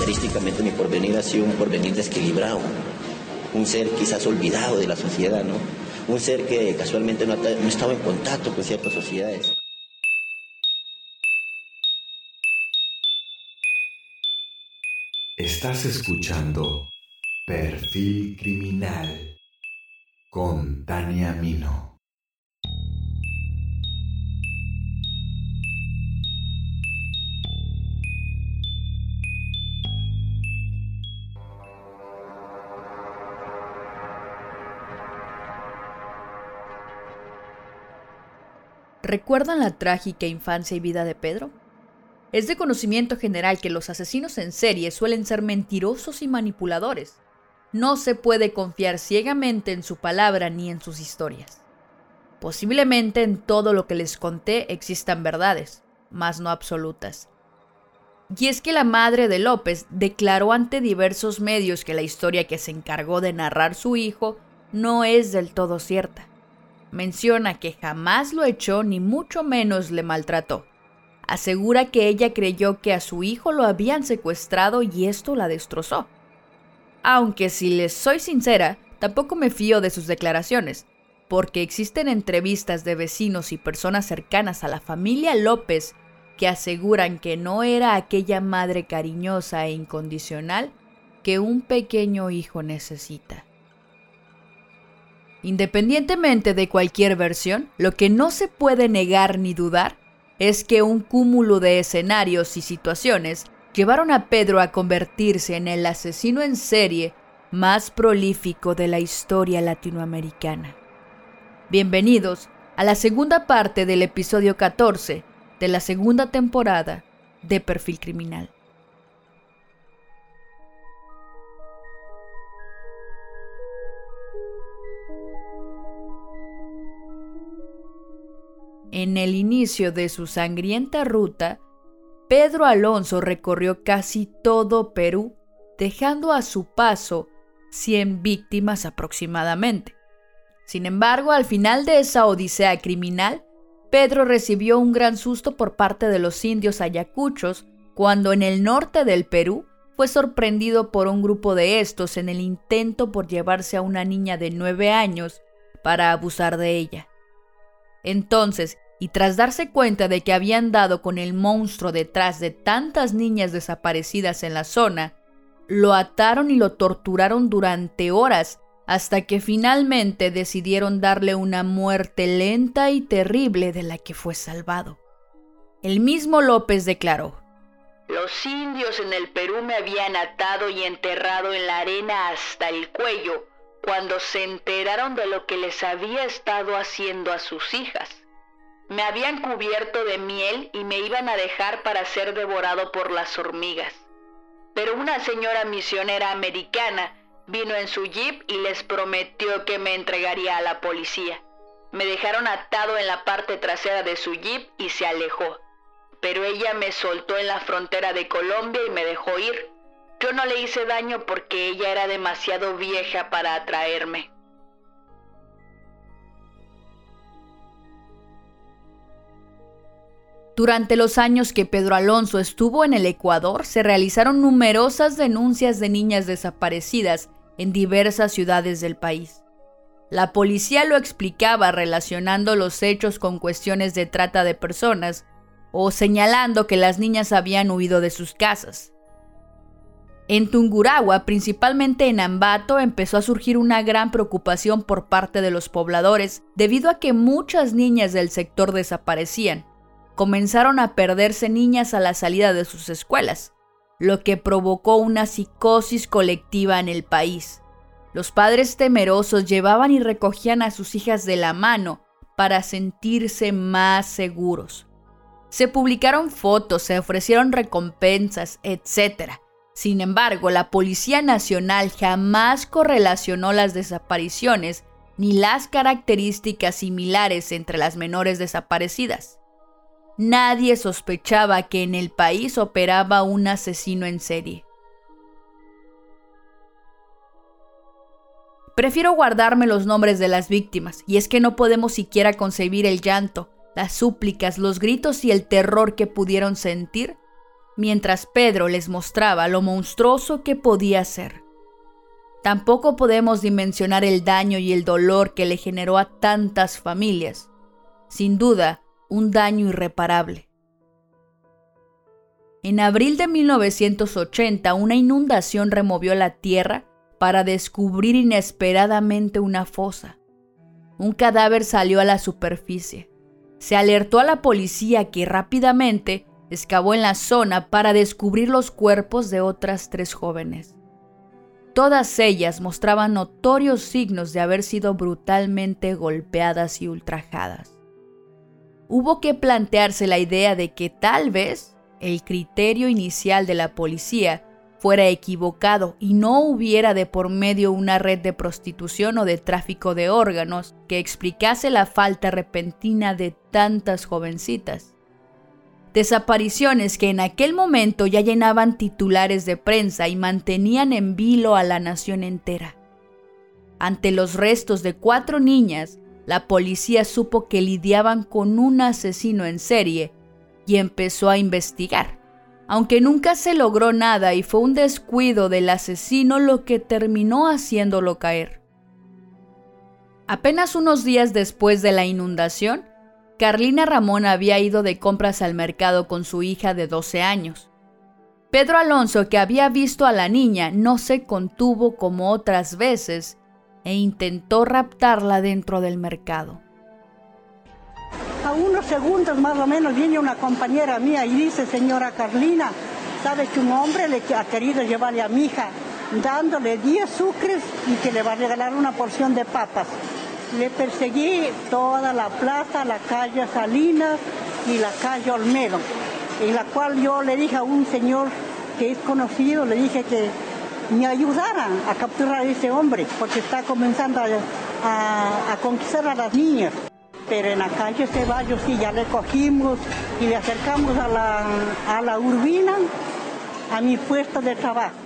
característicamente mi porvenir ha sido un porvenir desequilibrado, un ser quizás olvidado de la sociedad, ¿no? Un ser que casualmente no, estaba en contacto con ciertas sociedades. Estás escuchando Perfil Criminal con Tania Mino. ¿Recuerdan la trágica infancia y vida de Pedro? Es de conocimiento general que los asesinos en serie suelen ser mentirosos y manipuladores. No se puede confiar ciegamente en su palabra ni en sus historias. Posiblemente en todo lo que les conté existan verdades, mas no absolutas. Y es que la madre de López declaró ante diversos medios que la historia que se encargó de narrar su hijo no es del todo cierta menciona que jamás lo echó ni mucho menos le maltrató. Asegura que ella creyó que a su hijo lo habían secuestrado y esto la destrozó. Aunque si les soy sincera, tampoco me fío de sus declaraciones, porque existen entrevistas de vecinos y personas cercanas a la familia López que aseguran que no era aquella madre cariñosa e incondicional que un pequeño hijo necesita. Independientemente de cualquier versión, lo que no se puede negar ni dudar es que un cúmulo de escenarios y situaciones llevaron a Pedro a convertirse en el asesino en serie más prolífico de la historia latinoamericana. Bienvenidos a la segunda parte del episodio 14 de la segunda temporada de Perfil Criminal. En el inicio de su sangrienta ruta, Pedro Alonso recorrió casi todo Perú, dejando a su paso 100 víctimas aproximadamente. Sin embargo, al final de esa odisea criminal, Pedro recibió un gran susto por parte de los indios ayacuchos cuando en el norte del Perú fue sorprendido por un grupo de estos en el intento por llevarse a una niña de nueve años para abusar de ella. Entonces, y tras darse cuenta de que habían dado con el monstruo detrás de tantas niñas desaparecidas en la zona, lo ataron y lo torturaron durante horas hasta que finalmente decidieron darle una muerte lenta y terrible de la que fue salvado. El mismo López declaró, Los indios en el Perú me habían atado y enterrado en la arena hasta el cuello cuando se enteraron de lo que les había estado haciendo a sus hijas. Me habían cubierto de miel y me iban a dejar para ser devorado por las hormigas. Pero una señora misionera americana vino en su jeep y les prometió que me entregaría a la policía. Me dejaron atado en la parte trasera de su jeep y se alejó. Pero ella me soltó en la frontera de Colombia y me dejó ir. Yo no le hice daño porque ella era demasiado vieja para atraerme. Durante los años que Pedro Alonso estuvo en el Ecuador, se realizaron numerosas denuncias de niñas desaparecidas en diversas ciudades del país. La policía lo explicaba relacionando los hechos con cuestiones de trata de personas o señalando que las niñas habían huido de sus casas. En Tungurahua, principalmente en Ambato, empezó a surgir una gran preocupación por parte de los pobladores debido a que muchas niñas del sector desaparecían. Comenzaron a perderse niñas a la salida de sus escuelas, lo que provocó una psicosis colectiva en el país. Los padres temerosos llevaban y recogían a sus hijas de la mano para sentirse más seguros. Se publicaron fotos, se ofrecieron recompensas, etc sin embargo, la Policía Nacional jamás correlacionó las desapariciones ni las características similares entre las menores desaparecidas. Nadie sospechaba que en el país operaba un asesino en serie. Prefiero guardarme los nombres de las víctimas, y es que no podemos siquiera concebir el llanto, las súplicas, los gritos y el terror que pudieron sentir mientras Pedro les mostraba lo monstruoso que podía ser. Tampoco podemos dimensionar el daño y el dolor que le generó a tantas familias. Sin duda, un daño irreparable. En abril de 1980, una inundación removió la tierra para descubrir inesperadamente una fosa. Un cadáver salió a la superficie. Se alertó a la policía que rápidamente excavó en la zona para descubrir los cuerpos de otras tres jóvenes. Todas ellas mostraban notorios signos de haber sido brutalmente golpeadas y ultrajadas. Hubo que plantearse la idea de que tal vez el criterio inicial de la policía fuera equivocado y no hubiera de por medio una red de prostitución o de tráfico de órganos que explicase la falta repentina de tantas jovencitas. Desapariciones que en aquel momento ya llenaban titulares de prensa y mantenían en vilo a la nación entera. Ante los restos de cuatro niñas, la policía supo que lidiaban con un asesino en serie y empezó a investigar, aunque nunca se logró nada y fue un descuido del asesino lo que terminó haciéndolo caer. Apenas unos días después de la inundación, Carlina Ramón había ido de compras al mercado con su hija de 12 años. Pedro Alonso, que había visto a la niña, no se contuvo como otras veces e intentó raptarla dentro del mercado. A unos segundos más o menos viene una compañera mía y dice, señora Carlina, sabe que un hombre le ha querido llevarle a mi hija dándole 10 sucres y que le va a regalar una porción de papas. Le perseguí toda la plaza, la calle Salinas y la calle Olmedo, en la cual yo le dije a un señor que es conocido, le dije que me ayudaran a capturar a ese hombre, porque está comenzando a, conquistar a las niñas. Pero en la calle Ceballos sí ya le cogimos y le acercamos a la, a la urbina, a mi puesto de trabajo.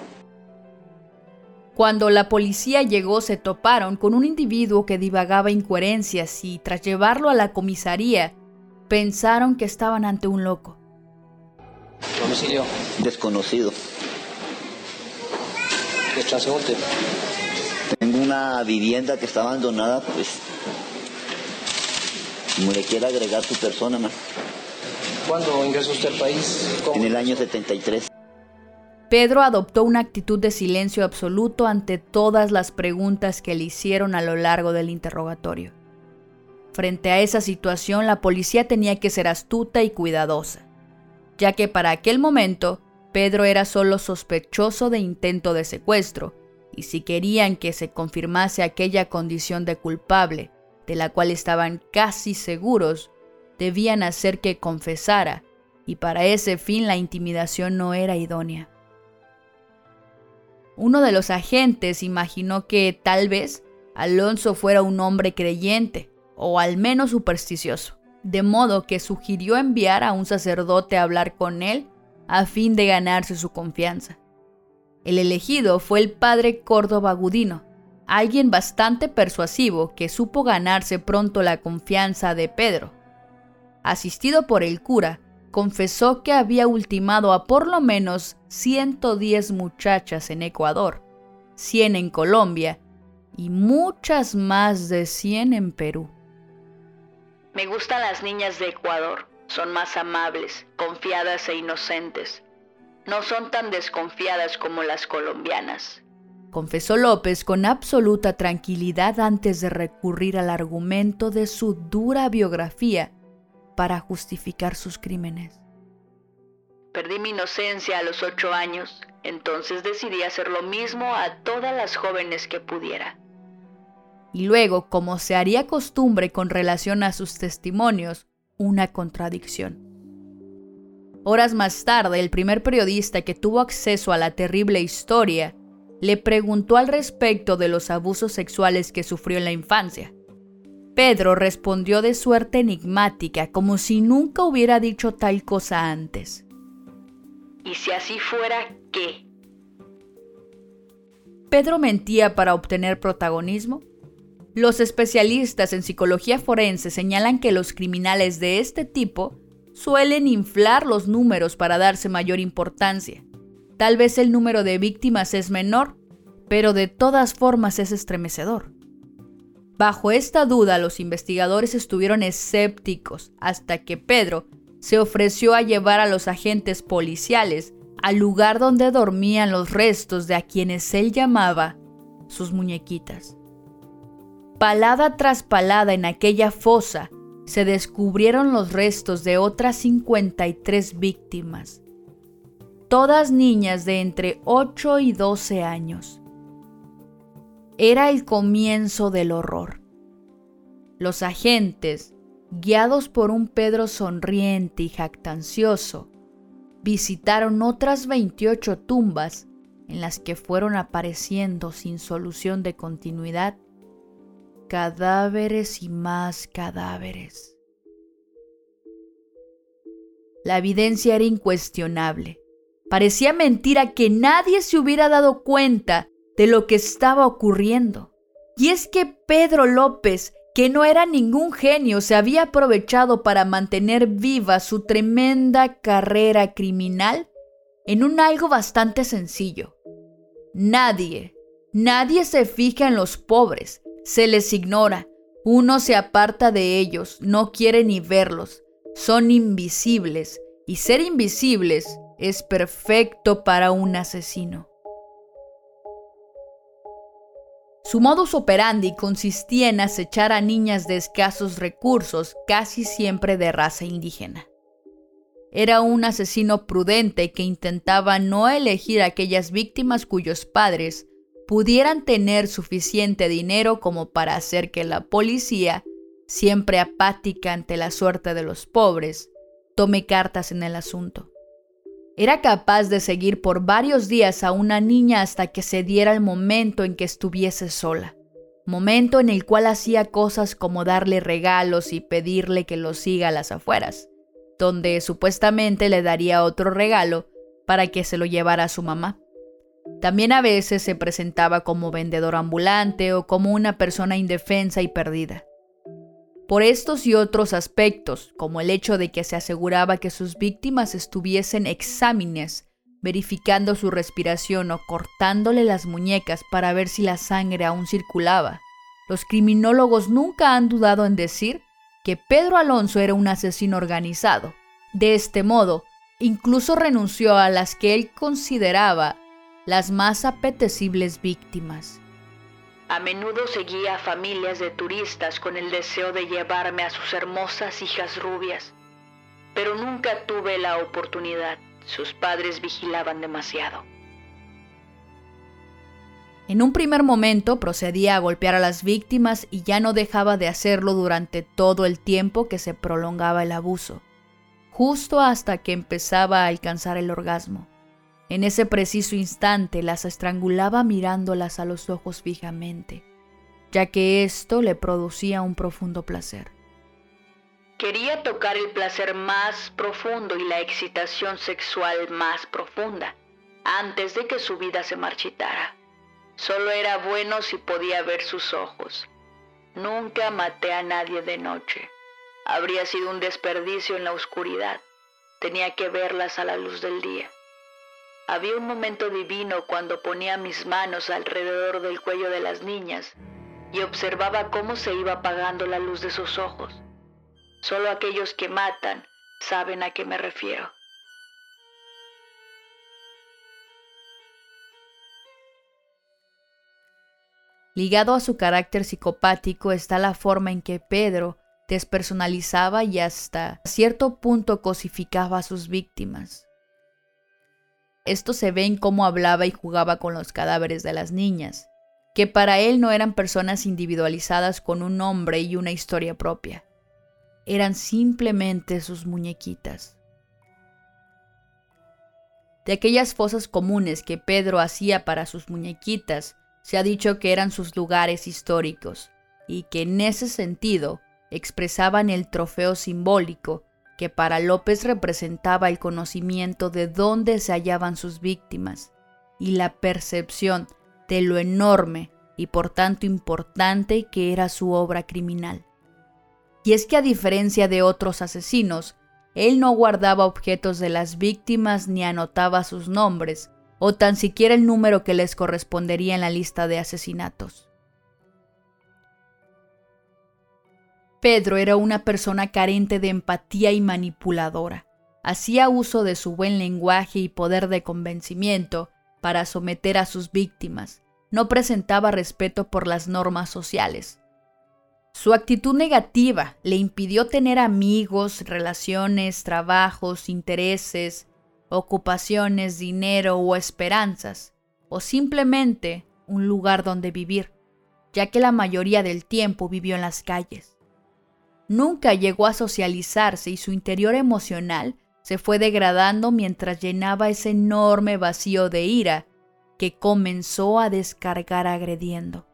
Cuando la policía llegó se toparon con un individuo que divagaba incoherencias y tras llevarlo a la comisaría pensaron que estaban ante un loco. Domicilio desconocido. ¿Qué transeúnte? Tengo una vivienda que está abandonada, pues como le quiera agregar su persona más. ¿Cuándo ingresó usted al país? En el año 73. Pedro adoptó una actitud de silencio absoluto ante todas las preguntas que le hicieron a lo largo del interrogatorio. Frente a esa situación, la policía tenía que ser astuta y cuidadosa, ya que para aquel momento Pedro era solo sospechoso de intento de secuestro, y si querían que se confirmase aquella condición de culpable, de la cual estaban casi seguros, debían hacer que confesara, y para ese fin la intimidación no era idónea. Uno de los agentes imaginó que tal vez Alonso fuera un hombre creyente, o al menos supersticioso, de modo que sugirió enviar a un sacerdote a hablar con él a fin de ganarse su confianza. El elegido fue el padre Córdoba Gudino, alguien bastante persuasivo que supo ganarse pronto la confianza de Pedro. Asistido por el cura, confesó que había ultimado a por lo menos 110 muchachas en Ecuador, 100 en Colombia y muchas más de 100 en Perú. Me gustan las niñas de Ecuador, son más amables, confiadas e inocentes. No son tan desconfiadas como las colombianas. Confesó López con absoluta tranquilidad antes de recurrir al argumento de su dura biografía para justificar sus crímenes. Perdí mi inocencia a los ocho años, entonces decidí hacer lo mismo a todas las jóvenes que pudiera. Y luego, como se haría costumbre con relación a sus testimonios, una contradicción. Horas más tarde, el primer periodista que tuvo acceso a la terrible historia le preguntó al respecto de los abusos sexuales que sufrió en la infancia. Pedro respondió de suerte enigmática, como si nunca hubiera dicho tal cosa antes. ¿Y si así fuera, qué? ¿Pedro mentía para obtener protagonismo? Los especialistas en psicología forense señalan que los criminales de este tipo suelen inflar los números para darse mayor importancia. Tal vez el número de víctimas es menor, pero de todas formas es estremecedor. Bajo esta duda, los investigadores estuvieron escépticos hasta que Pedro se ofreció a llevar a los agentes policiales al lugar donde dormían los restos de a quienes él llamaba sus muñequitas. Palada tras palada en aquella fosa se descubrieron los restos de otras 53 víctimas, todas niñas de entre 8 y 12 años. Era el comienzo del horror. Los agentes, guiados por un Pedro sonriente y jactancioso, visitaron otras 28 tumbas en las que fueron apareciendo sin solución de continuidad cadáveres y más cadáveres. La evidencia era incuestionable. Parecía mentira que nadie se hubiera dado cuenta de lo que estaba ocurriendo. Y es que Pedro López, que no era ningún genio, se había aprovechado para mantener viva su tremenda carrera criminal en un algo bastante sencillo. Nadie, nadie se fija en los pobres, se les ignora, uno se aparta de ellos, no quiere ni verlos, son invisibles, y ser invisibles es perfecto para un asesino. Su modus operandi consistía en acechar a niñas de escasos recursos, casi siempre de raza indígena. Era un asesino prudente que intentaba no elegir a aquellas víctimas cuyos padres pudieran tener suficiente dinero como para hacer que la policía, siempre apática ante la suerte de los pobres, tome cartas en el asunto. Era capaz de seguir por varios días a una niña hasta que se diera el momento en que estuviese sola, momento en el cual hacía cosas como darle regalos y pedirle que lo siga a las afueras, donde supuestamente le daría otro regalo para que se lo llevara a su mamá. También a veces se presentaba como vendedor ambulante o como una persona indefensa y perdida. Por estos y otros aspectos, como el hecho de que se aseguraba que sus víctimas estuviesen exámenes, verificando su respiración o cortándole las muñecas para ver si la sangre aún circulaba, los criminólogos nunca han dudado en decir que Pedro Alonso era un asesino organizado. De este modo, incluso renunció a las que él consideraba las más apetecibles víctimas. A menudo seguía a familias de turistas con el deseo de llevarme a sus hermosas hijas rubias, pero nunca tuve la oportunidad. Sus padres vigilaban demasiado. En un primer momento procedía a golpear a las víctimas y ya no dejaba de hacerlo durante todo el tiempo que se prolongaba el abuso, justo hasta que empezaba a alcanzar el orgasmo. En ese preciso instante las estrangulaba mirándolas a los ojos fijamente, ya que esto le producía un profundo placer. Quería tocar el placer más profundo y la excitación sexual más profunda, antes de que su vida se marchitara. Solo era bueno si podía ver sus ojos. Nunca maté a nadie de noche. Habría sido un desperdicio en la oscuridad. Tenía que verlas a la luz del día. Había un momento divino cuando ponía mis manos alrededor del cuello de las niñas y observaba cómo se iba apagando la luz de sus ojos. Solo aquellos que matan saben a qué me refiero. Ligado a su carácter psicopático está la forma en que Pedro despersonalizaba y hasta cierto punto cosificaba a sus víctimas. Esto se ve en cómo hablaba y jugaba con los cadáveres de las niñas, que para él no eran personas individualizadas con un nombre y una historia propia. Eran simplemente sus muñequitas. De aquellas fosas comunes que Pedro hacía para sus muñequitas, se ha dicho que eran sus lugares históricos y que en ese sentido expresaban el trofeo simbólico que para López representaba el conocimiento de dónde se hallaban sus víctimas y la percepción de lo enorme y por tanto importante que era su obra criminal. Y es que a diferencia de otros asesinos, él no guardaba objetos de las víctimas ni anotaba sus nombres, o tan siquiera el número que les correspondería en la lista de asesinatos. Pedro era una persona carente de empatía y manipuladora. Hacía uso de su buen lenguaje y poder de convencimiento para someter a sus víctimas. No presentaba respeto por las normas sociales. Su actitud negativa le impidió tener amigos, relaciones, trabajos, intereses, ocupaciones, dinero o esperanzas, o simplemente un lugar donde vivir, ya que la mayoría del tiempo vivió en las calles. Nunca llegó a socializarse y su interior emocional se fue degradando mientras llenaba ese enorme vacío de ira que comenzó a descargar agrediendo.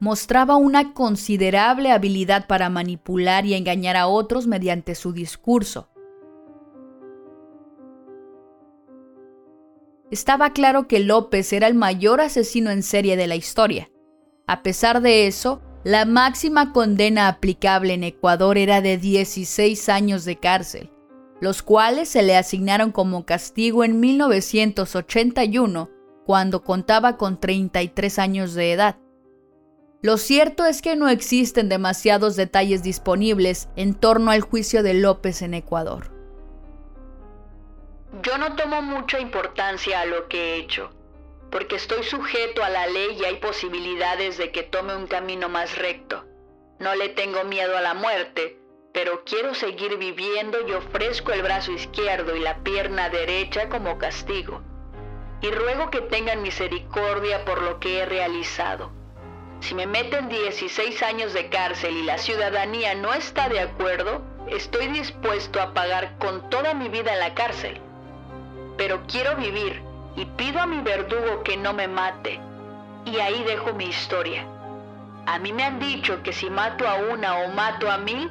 Mostraba una considerable habilidad para manipular y engañar a otros mediante su discurso. Estaba claro que López era el mayor asesino en serie de la historia. A pesar de eso, la máxima condena aplicable en Ecuador era de 16 años de cárcel, los cuales se le asignaron como castigo en 1981, cuando contaba con 33 años de edad. Lo cierto es que no existen demasiados detalles disponibles en torno al juicio de López en Ecuador. Yo no tomo mucha importancia a lo que he hecho porque estoy sujeto a la ley y hay posibilidades de que tome un camino más recto. No le tengo miedo a la muerte, pero quiero seguir viviendo y ofrezco el brazo izquierdo y la pierna derecha como castigo. Y ruego que tengan misericordia por lo que he realizado. Si me meten 16 años de cárcel y la ciudadanía no está de acuerdo, estoy dispuesto a pagar con toda mi vida en la cárcel. Pero quiero vivir y pido a mi verdugo que no me mate. Y ahí dejo mi historia. A mí me han dicho que si mato a una o mato a mil,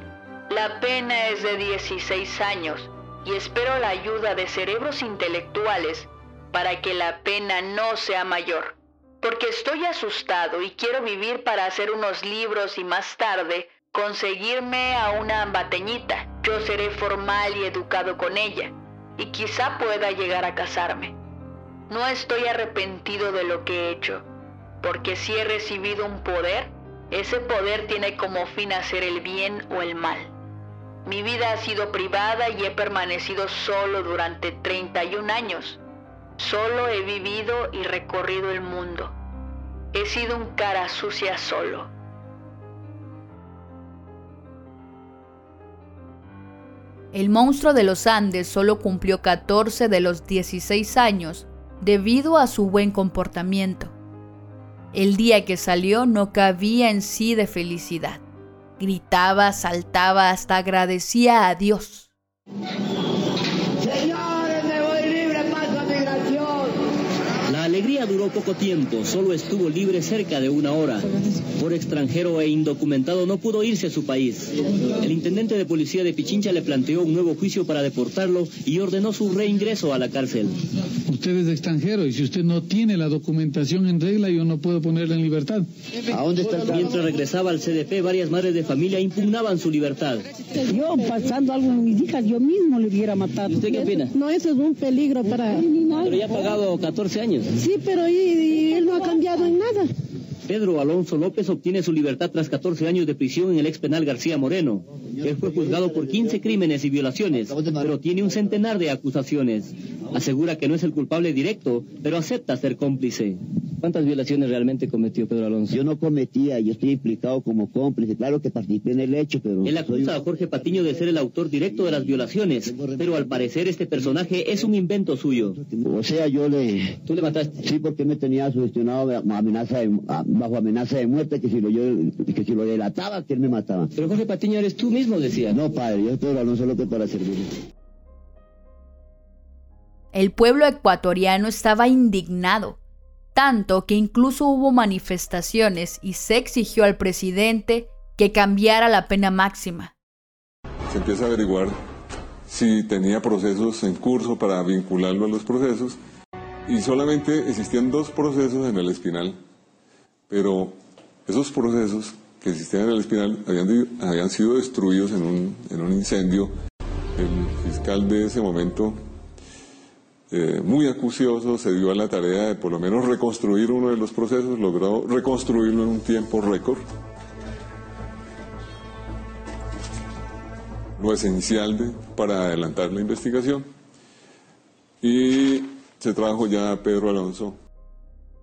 la pena es de 16 años y espero la ayuda de cerebros intelectuales para que la pena no sea mayor. Porque estoy asustado y quiero vivir para hacer unos libros y más tarde conseguirme a una ambateñita. Yo seré formal y educado con ella y quizá pueda llegar a casarme. No estoy arrepentido de lo que he hecho, porque si he recibido un poder, ese poder tiene como fin hacer el bien o el mal. Mi vida ha sido privada y he permanecido solo durante 31 años. Solo he vivido y recorrido el mundo. He sido un cara sucia solo. El monstruo de los Andes solo cumplió 14 de los 16 años debido a su buen comportamiento. El día que salió no cabía en sí de felicidad. Gritaba, saltaba, hasta agradecía a Dios. Poco tiempo, solo estuvo libre cerca de una hora. Por extranjero e indocumentado no pudo irse a su país. El intendente de policía de Pichincha le planteó un nuevo juicio para deportarlo y ordenó su reingreso a la cárcel. Usted es extranjero y si usted no tiene la documentación en regla, yo no puedo ponerle en libertad. ¿A dónde está Mientras regresaba al CDP, varias madres de familia impugnaban su libertad. Yo, pasando algo con mis hijas, yo mismo le hubiera matado. ¿Usted qué opina? No, eso es un peligro para... Pero ya ha pagado 14 años. Sí, pero él no ha cambiado en nada. Pedro Alonso López obtiene su libertad tras 14 años de prisión en el ex penal García Moreno. Él fue juzgado por 15 crímenes y violaciones, pero tiene un centenar de acusaciones. Asegura que no es el culpable directo, pero acepta ser cómplice. ¿Cuántas violaciones realmente cometió Pedro Alonso? Yo no cometía, yo estoy implicado como cómplice. Claro que participé en el hecho, pero... Él acusa a Jorge Patiño de ser el autor directo de las violaciones, pero al parecer este personaje es un invento suyo. O sea, yo le... ¿Tú le mataste? Sí, porque me tenía sugestionado amenaza bajo amenaza de muerte, que si, lo, yo, que si lo delataba, que él me mataba. Pero Jorge Patiño eres tú mismo, decía. No, padre, yo Pedro Alonso López para servir. El pueblo ecuatoriano estaba indignado tanto que incluso hubo manifestaciones y se exigió al presidente que cambiara la pena máxima. Se empieza a averiguar si tenía procesos en curso para vincularlo a los procesos y solamente existían dos procesos en el espinal, pero esos procesos que existían en el Espinal habían, sido destruidos en un, en un incendio. El fiscal de ese momento, eh, muy acucioso, se dio a la tarea de por lo menos reconstruir uno de los procesos, logró reconstruirlo en un tiempo récord. Lo esencial para adelantar la investigación. Y se trajo ya Pedro Alonso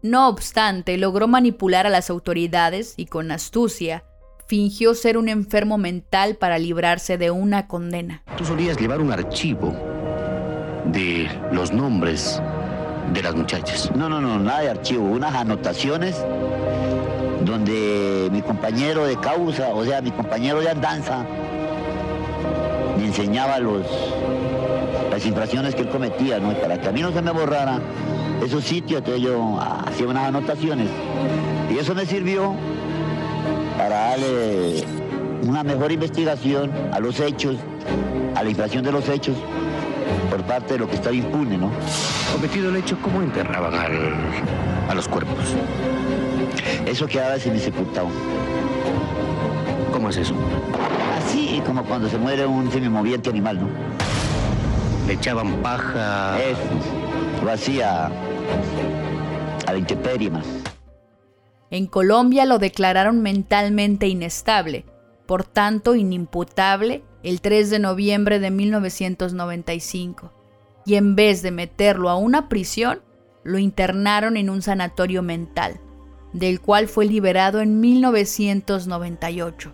no obstante, logró manipular a las autoridades y con astucia fingió ser un enfermo mental para librarse de una condena. Tú solías llevar un archivo de los nombres de las muchachas. No, no, no, nada de archivo, unas anotaciones donde mi compañero de causa, o sea, mi compañero de andanza, me enseñaba los, las infracciones que él cometía, ¿no? Para que a mí no se me borrara esos sitios, entonces yo hacía unas anotaciones. Y eso me sirvió para darle una mejor investigación a los hechos, a la infracción de los hechos, por parte de lo que estaba impune, ¿no? Cometido el hecho, ¿cómo enterraban a los cuerpos? Eso quedaba sepultado. ¿Cómo es eso? Así como cuando se muere un semimoviente animal, ¿no? Le echaban paja. Eso, lo hacía a la intemperie. En Colombia lo declararon mentalmente inestable, por tanto inimputable, el 3 de noviembre de 1995. Y en vez de meterlo a una prisión, lo internaron en un sanatorio mental, del cual fue liberado en 1998.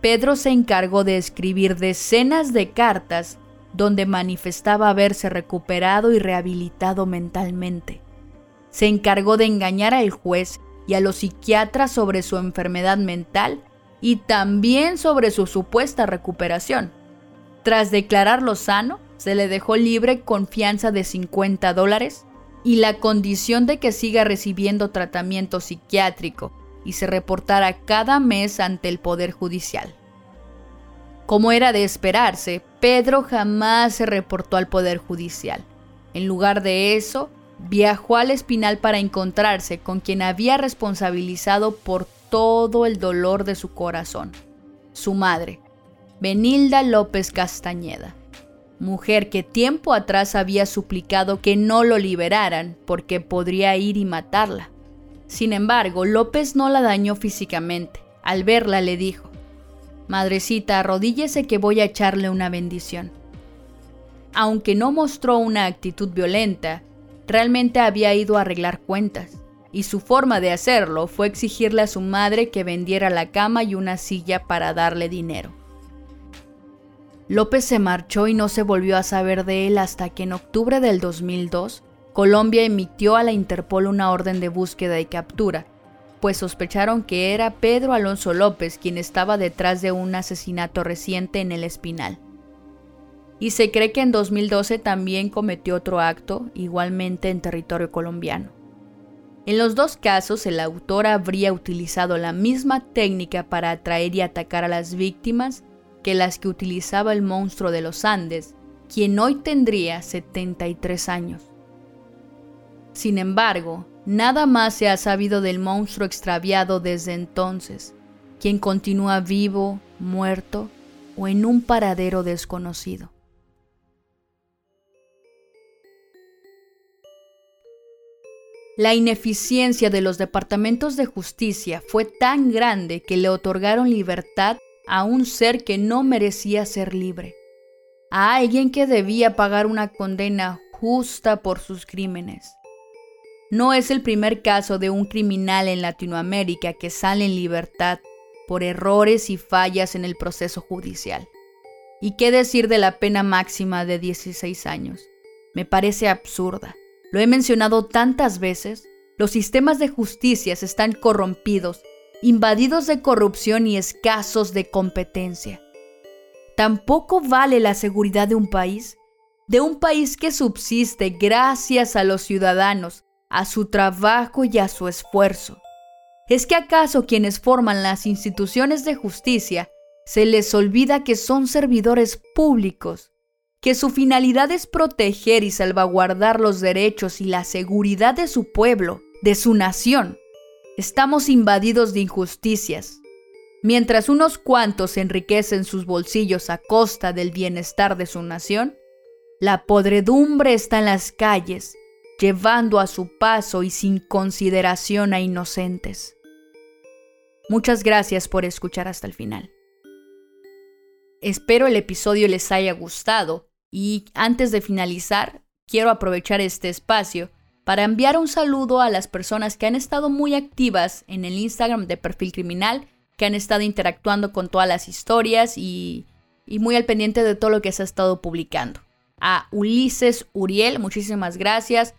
Pedro se encargó de escribir decenas de cartas donde manifestaba haberse recuperado y rehabilitado mentalmente. Se encargó de engañar al juez y a los psiquiatras sobre su enfermedad mental y también sobre su supuesta recuperación. Tras declararlo sano, se le dejó libre con fianza de 50 dólares y la condición de que siga recibiendo tratamiento psiquiátrico y se reportara cada mes ante el Poder Judicial. Como era de esperarse, Pedro jamás se reportó al Poder Judicial. En lugar de eso, viajó al Espinal para encontrarse con quien había responsabilizado por todo el dolor de su corazón, su madre, Benilda López Castañeda, mujer que tiempo atrás había suplicado que no lo liberaran porque podría ir y matarla. Sin embargo, López no la dañó físicamente. Al verla le dijo, Madrecita, arrodíllese que voy a echarle una bendición. Aunque no mostró una actitud violenta, realmente había ido a arreglar cuentas, y su forma de hacerlo fue exigirle a su madre que vendiera la cama y una silla para darle dinero. López se marchó y no se volvió a saber de él hasta que en octubre del 2002, Colombia emitió a la Interpol una orden de búsqueda y captura, pues sospecharon que era Pedro Alonso López quien estaba detrás de un asesinato reciente en el Espinal. Y se cree que en 2012 también cometió otro acto, igualmente en territorio colombiano. En los dos casos, el autor habría utilizado la misma técnica para atraer y atacar a las víctimas que las que utilizaba el monstruo de los Andes, quien hoy tendría 73 años. Sin embargo, Nada más se ha sabido del monstruo extraviado desde entonces, quien continúa vivo, muerto o en un paradero desconocido. La ineficiencia de los departamentos de justicia fue tan grande que le otorgaron libertad a un ser que no merecía ser libre, a alguien que debía pagar una condena justa por sus crímenes. No es el primer caso de un criminal en Latinoamérica que sale en libertad por errores y fallas en el proceso judicial. ¿Y qué decir de la pena máxima de 16 años? Me parece absurda. Lo he mencionado tantas veces. Los sistemas de justicia están corrompidos, invadidos de corrupción y escasos de competencia. Tampoco vale la seguridad de un país, de un país que subsiste gracias a los ciudadanos a su trabajo y a su esfuerzo. ¿Es que acaso quienes forman las instituciones de justicia se les olvida que son servidores públicos, que su finalidad es proteger y salvaguardar los derechos y la seguridad de su pueblo, de su nación? Estamos invadidos de injusticias, Mientras unos cuantos enriquecen sus bolsillos a costa del bienestar de su nación, la podredumbre está en las calles, llevando a su paso y sin consideración a inocentes. Muchas gracias por escuchar hasta el final. Espero el episodio les haya gustado y antes de finalizar, quiero aprovechar este espacio para enviar un saludo a las personas que han estado muy activas en el Instagram de Perfil Criminal, que han estado interactuando con todas las historias y, muy al pendiente de todo lo que se ha estado publicando. A Ulises Uriel, muchísimas gracias.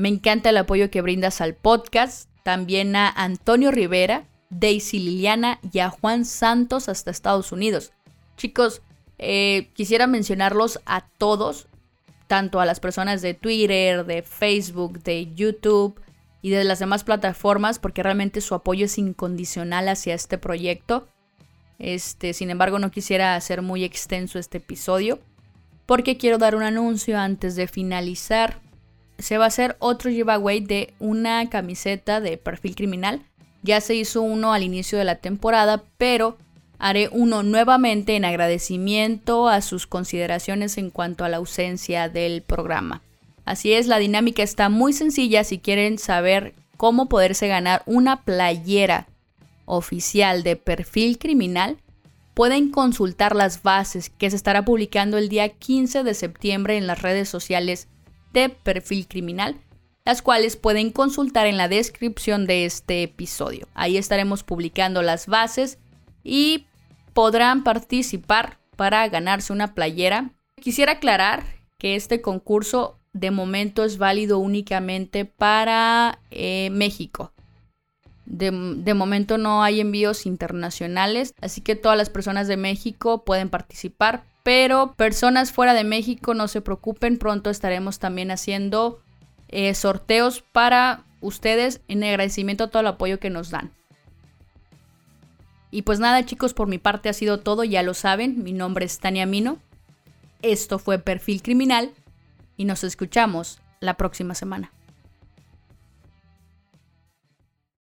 Me encanta el apoyo que brindas al podcast. También a Antonio Rivera, Daisy Liliana y a Juan Santos hasta Estados Unidos. Chicos, eh, quisiera mencionarlos a todos tanto a las personas de Twitter, de Facebook, de YouTube y de las demás plataformas, porque realmente su apoyo es incondicional hacia este proyecto. Este, sin embargo, no quisiera hacer muy extenso este episodio, porque quiero dar un anuncio antes de finalizar. Se va a hacer otro giveaway de una camiseta de perfil criminal. Ya se hizo uno al inicio de la temporada, pero Haré uno nuevamente en agradecimiento a sus consideraciones en cuanto a la ausencia del programa. Así es, la dinámica está muy sencilla si quieren saber cómo poderse ganar una playera oficial de perfil criminal. Pueden consultar las bases que se estará publicando el día 15 de septiembre en las redes sociales de perfil criminal, las cuales pueden consultar en la descripción de este episodio. Ahí estaremos publicando las bases y podrán participar para ganarse una playera. Quisiera aclarar que este concurso de momento es válido únicamente para eh, México. De, de, momento no hay envíos internacionales, así que todas las personas de México pueden participar, pero personas fuera de México no se preocupen, pronto estaremos también haciendo eh, sorteos para ustedes en agradecimiento a todo el apoyo que nos dan. Y pues nada chicos, por mi parte ha sido todo, ya lo saben, mi nombre es Tania Mino, esto fue Perfil Criminal y nos escuchamos la próxima semana.